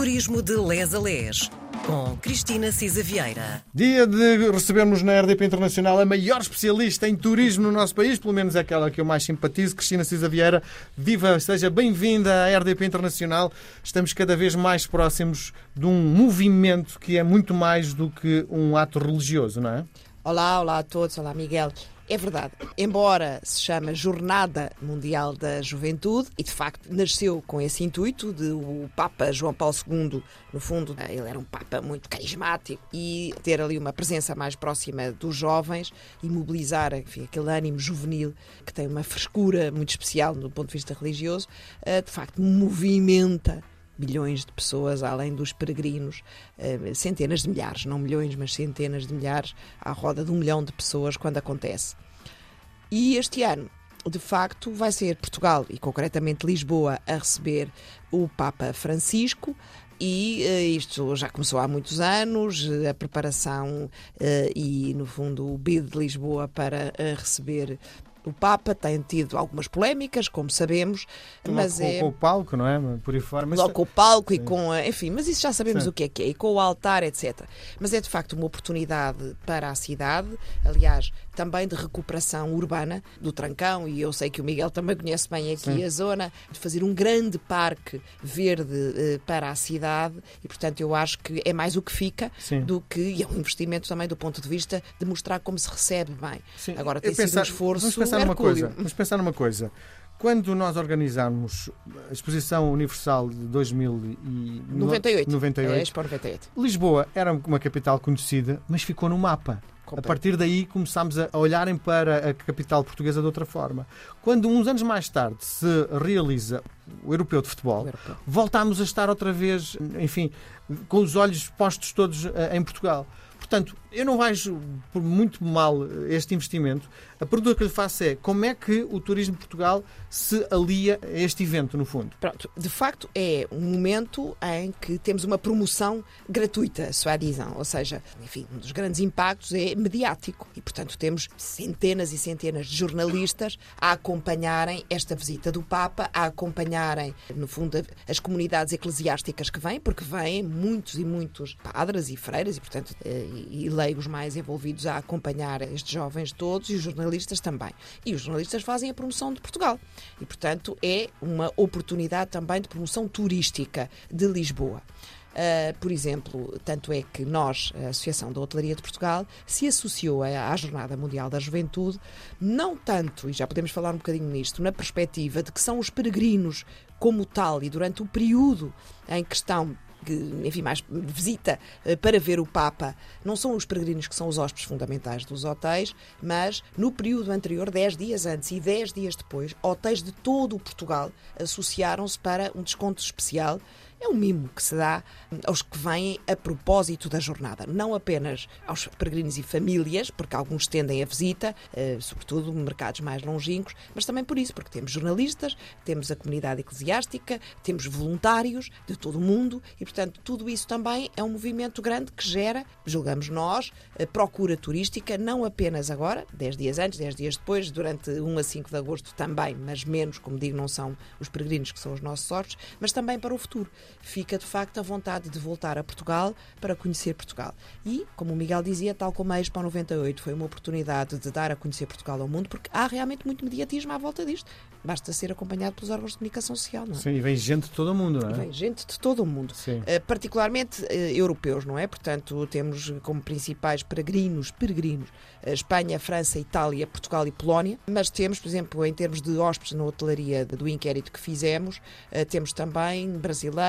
Turismo de Les a Les, com Cristina Cisa Vieira. Dia de recebermos na RDP Internacional a maior especialista em turismo no nosso país, pelo menos aquela que eu mais simpatizo, Cristina Cisa Vieira. Viva, seja bem-vinda à RDP Internacional. Estamos cada vez mais próximos de um movimento que é muito mais do que um ato religioso, não é? Olá, olá a todos, olá Miguel. É verdade, embora se chame Jornada Mundial da Juventude, e de facto nasceu com esse intuito de o Papa João Paulo II, no fundo, ele era um Papa muito carismático e ter ali uma presença mais próxima dos jovens e mobilizar enfim, aquele ânimo juvenil que tem uma frescura muito especial do ponto de vista religioso, eh, de facto movimenta milhões de pessoas, além dos peregrinos, eh, centenas de milhares, não milhões, mas centenas de milhares, à roda de um milhão de pessoas quando acontece. E este ano, de facto, vai ser Portugal e concretamente Lisboa a receber o Papa Francisco. E uh, isto já começou há muitos anos, a preparação e, no fundo, o bid de Lisboa para receber o Papa tem tido algumas polémicas, como sabemos, mas com, é... com o palco, não é? Por aí fora. Mas... Logo com o palco e com. A... Enfim, mas isso já sabemos Sim. o que é que é. E com o altar, etc. Mas é de facto uma oportunidade para a cidade, aliás, também de recuperação urbana do Trancão, e eu sei que o Miguel também conhece bem aqui Sim. a zona, de fazer um grande parque verde uh, para a cidade, e portanto eu acho que é mais o que fica Sim. do que. E é um investimento também do ponto de vista de mostrar como se recebe bem. Sim. Agora tem eu sido pensar, um esforço. Pensar numa coisa. Vamos pensar numa coisa. Quando nós organizámos a Exposição Universal de 2098, 98, é, Expo 98. Lisboa era uma capital conhecida, mas ficou no mapa. A partir daí começámos a olharem para a capital portuguesa de outra forma. Quando, uns anos mais tarde, se realiza o Europeu de Futebol, Europeu. voltámos a estar outra vez, enfim, com os olhos postos todos eh, em Portugal. Portanto, eu não vejo por muito mal este investimento. A pergunta que lhe faço é como é que o Turismo de Portugal se alia a este evento, no fundo? Pronto, de facto é um momento em que temos uma promoção gratuita, soi-disant, ou seja, enfim, um dos grandes impactos é mediático e, portanto, temos centenas e centenas de jornalistas a acompanharem esta visita do Papa, a acompanharem, no fundo, as comunidades eclesiásticas que vêm, porque vêm muitos e muitos padres e freiras e, portanto, eh, e leigos mais envolvidos a acompanhar estes jovens todos e os jornalistas também. E os jornalistas fazem a promoção de Portugal. E, portanto, é uma oportunidade também de promoção turística de Lisboa. Uh, por exemplo, tanto é que nós, a Associação da Hotelaria de Portugal, se associou à Jornada Mundial da Juventude, não tanto, e já podemos falar um bocadinho nisto, na perspectiva de que são os peregrinos como tal e durante o período em que estão que, enfim, mais visita eh, para ver o Papa, não são os peregrinos que são os hóspedes fundamentais dos hotéis, mas no período anterior, 10 dias antes e 10 dias depois, hotéis de todo o Portugal associaram-se para um desconto especial é um mimo que se dá aos que vêm a propósito da jornada, não apenas aos peregrinos e famílias, porque alguns tendem a visita, eh, sobretudo mercados mais longínquos, mas também por isso, porque temos jornalistas, temos a comunidade eclesiástica, temos voluntários de todo o mundo e, portanto, tudo isso também é um movimento grande que gera, julgamos nós, procura turística, não apenas agora, 10 dias antes, 10 dias depois, durante 1 a 5 de agosto também, mas menos, como digo, não são os peregrinos que são os nossos sortes, mas também para o futuro fica de facto a vontade de voltar a Portugal para conhecer Portugal. E, como o Miguel dizia, tal como a Expo 98 foi uma oportunidade de dar a conhecer Portugal ao mundo, porque há realmente muito mediatismo à volta disto. Basta ser acompanhado pelos órgãos de comunicação social, não é? Sim, e vem gente de todo o mundo, não é? E vem gente de todo o mundo. Uh, particularmente uh, europeus, não é? Portanto, temos como principais peregrinos, peregrinos, uh, Espanha, França, Itália, Portugal e Polónia. Mas temos, por exemplo, em termos de hóspedes na hotelaria do inquérito que fizemos, temos também brasileiros,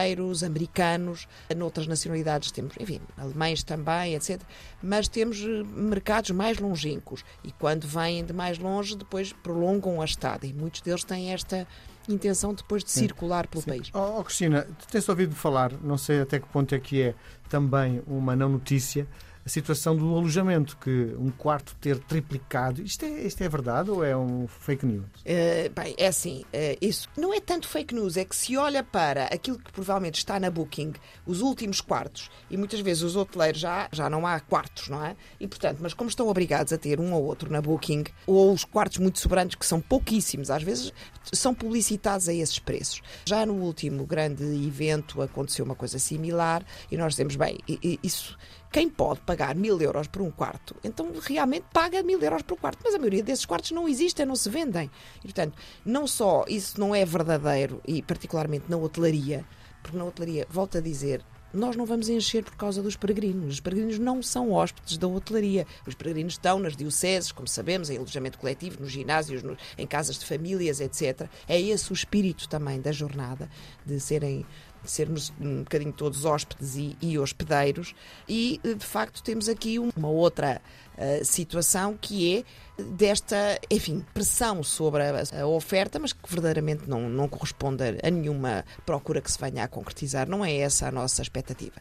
americanos, noutras nacionalidades temos, enfim, alemães também, etc. Mas temos mercados mais longínquos e quando vêm de mais longe, depois prolongam a estada e muitos deles têm esta intenção depois de Sim. circular pelo Sim. país. Oh, oh, Cristina, tens ouvido falar, não sei até que ponto é que é também uma não notícia, a situação do alojamento, que um quarto ter triplicado. Isto é, isto é verdade ou é um fake news? Uh, bem, é assim, uh, isso não é tanto fake news, é que se olha para aquilo que provavelmente está na Booking, os últimos quartos, e muitas vezes os hoteleiros já, já não há quartos, não é? E portanto, mas como estão obrigados a ter um ou outro na Booking, ou os quartos muito sobrantes, que são pouquíssimos, às vezes são publicitados a esses preços. Já no último grande evento aconteceu uma coisa similar e nós dizemos, bem, isso quem pode pagar mil euros por um quarto, então realmente paga mil euros por um quarto. Mas a maioria desses quartos não existem, não se vendem. E, portanto, não só isso não é verdadeiro, e particularmente na hotelaria, porque na hotelaria, volto a dizer, nós não vamos encher por causa dos peregrinos. Os peregrinos não são hóspedes da hotelaria. Os peregrinos estão nas dioceses, como sabemos, em alojamento coletivo, nos ginásios, no, em casas de famílias, etc. É esse o espírito também da jornada, de serem sermos um bocadinho todos hóspedes e, e hospedeiros, e de facto temos aqui uma outra uh, situação que é desta, enfim, pressão sobre a, a, oferta, mas que verdadeiramente não, não corresponde a nenhuma procura que se venha a concretizar. Não é essa a nossa expectativa.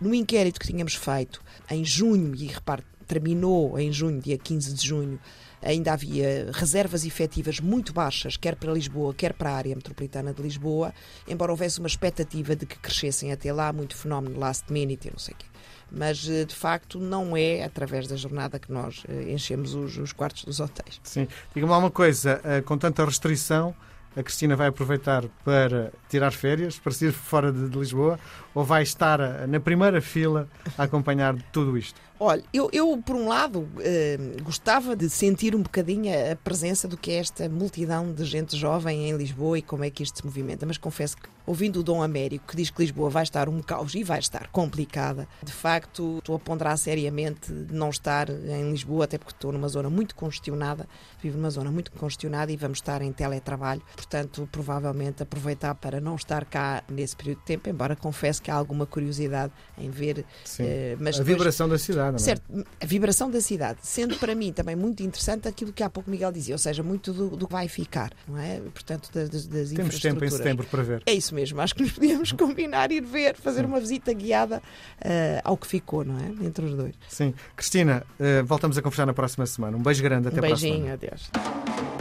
No inquérito que tínhamos feito em junho, e repare, terminou em junho, dia 15 de junho, ainda havia reservas efetivas muito baixas, quer para Lisboa, quer para a área metropolitana de Lisboa, embora houvesse uma expectativa de que crescessem até lá, muito fenómeno last minute, não sei o quê mas eh, de facto não é através da jornada que nós eh, enchemos os, os quartos dos hotéis. Sim, diga-me uma coisa, eh, com tanta restrição, a Cristina vai aproveitar para tirar férias, para sair fora de, de Lisboa, ou vai estar na primeira fila a acompanhar tudo isto? Olha, eu, eu por um lado eh, gostava de sentir um bocadinho a presença do que é esta multidão de gente jovem em Lisboa e como é que isto se movimenta, mas confesso que ouvindo o Dom Américo que diz que Lisboa vai estar um caos e vai estar complicada, de facto estou a ponderar seriamente não estar em Lisboa, até porque estou numa zona muito congestionada, vivo numa zona muito congestionada e vamos estar em teletrabalho, portanto provavelmente aproveitar para não estar cá nesse período de tempo, embora confesso que há alguma curiosidade em ver. Uh, mas a depois, vibração da cidade, não é? Certo, a vibração da cidade, sendo para mim também muito interessante aquilo que há pouco Miguel dizia, ou seja, muito do, do que vai ficar, não é? Portanto, das, das Temos tempo em setembro para ver. É isso mesmo, acho que nos podíamos combinar, ir ver, fazer uma visita guiada uh, ao que ficou, não é? Entre os dois. Sim. Cristina, uh, voltamos a conversar na próxima semana. Um beijo grande, até um a próxima. Um beijinho, adeus.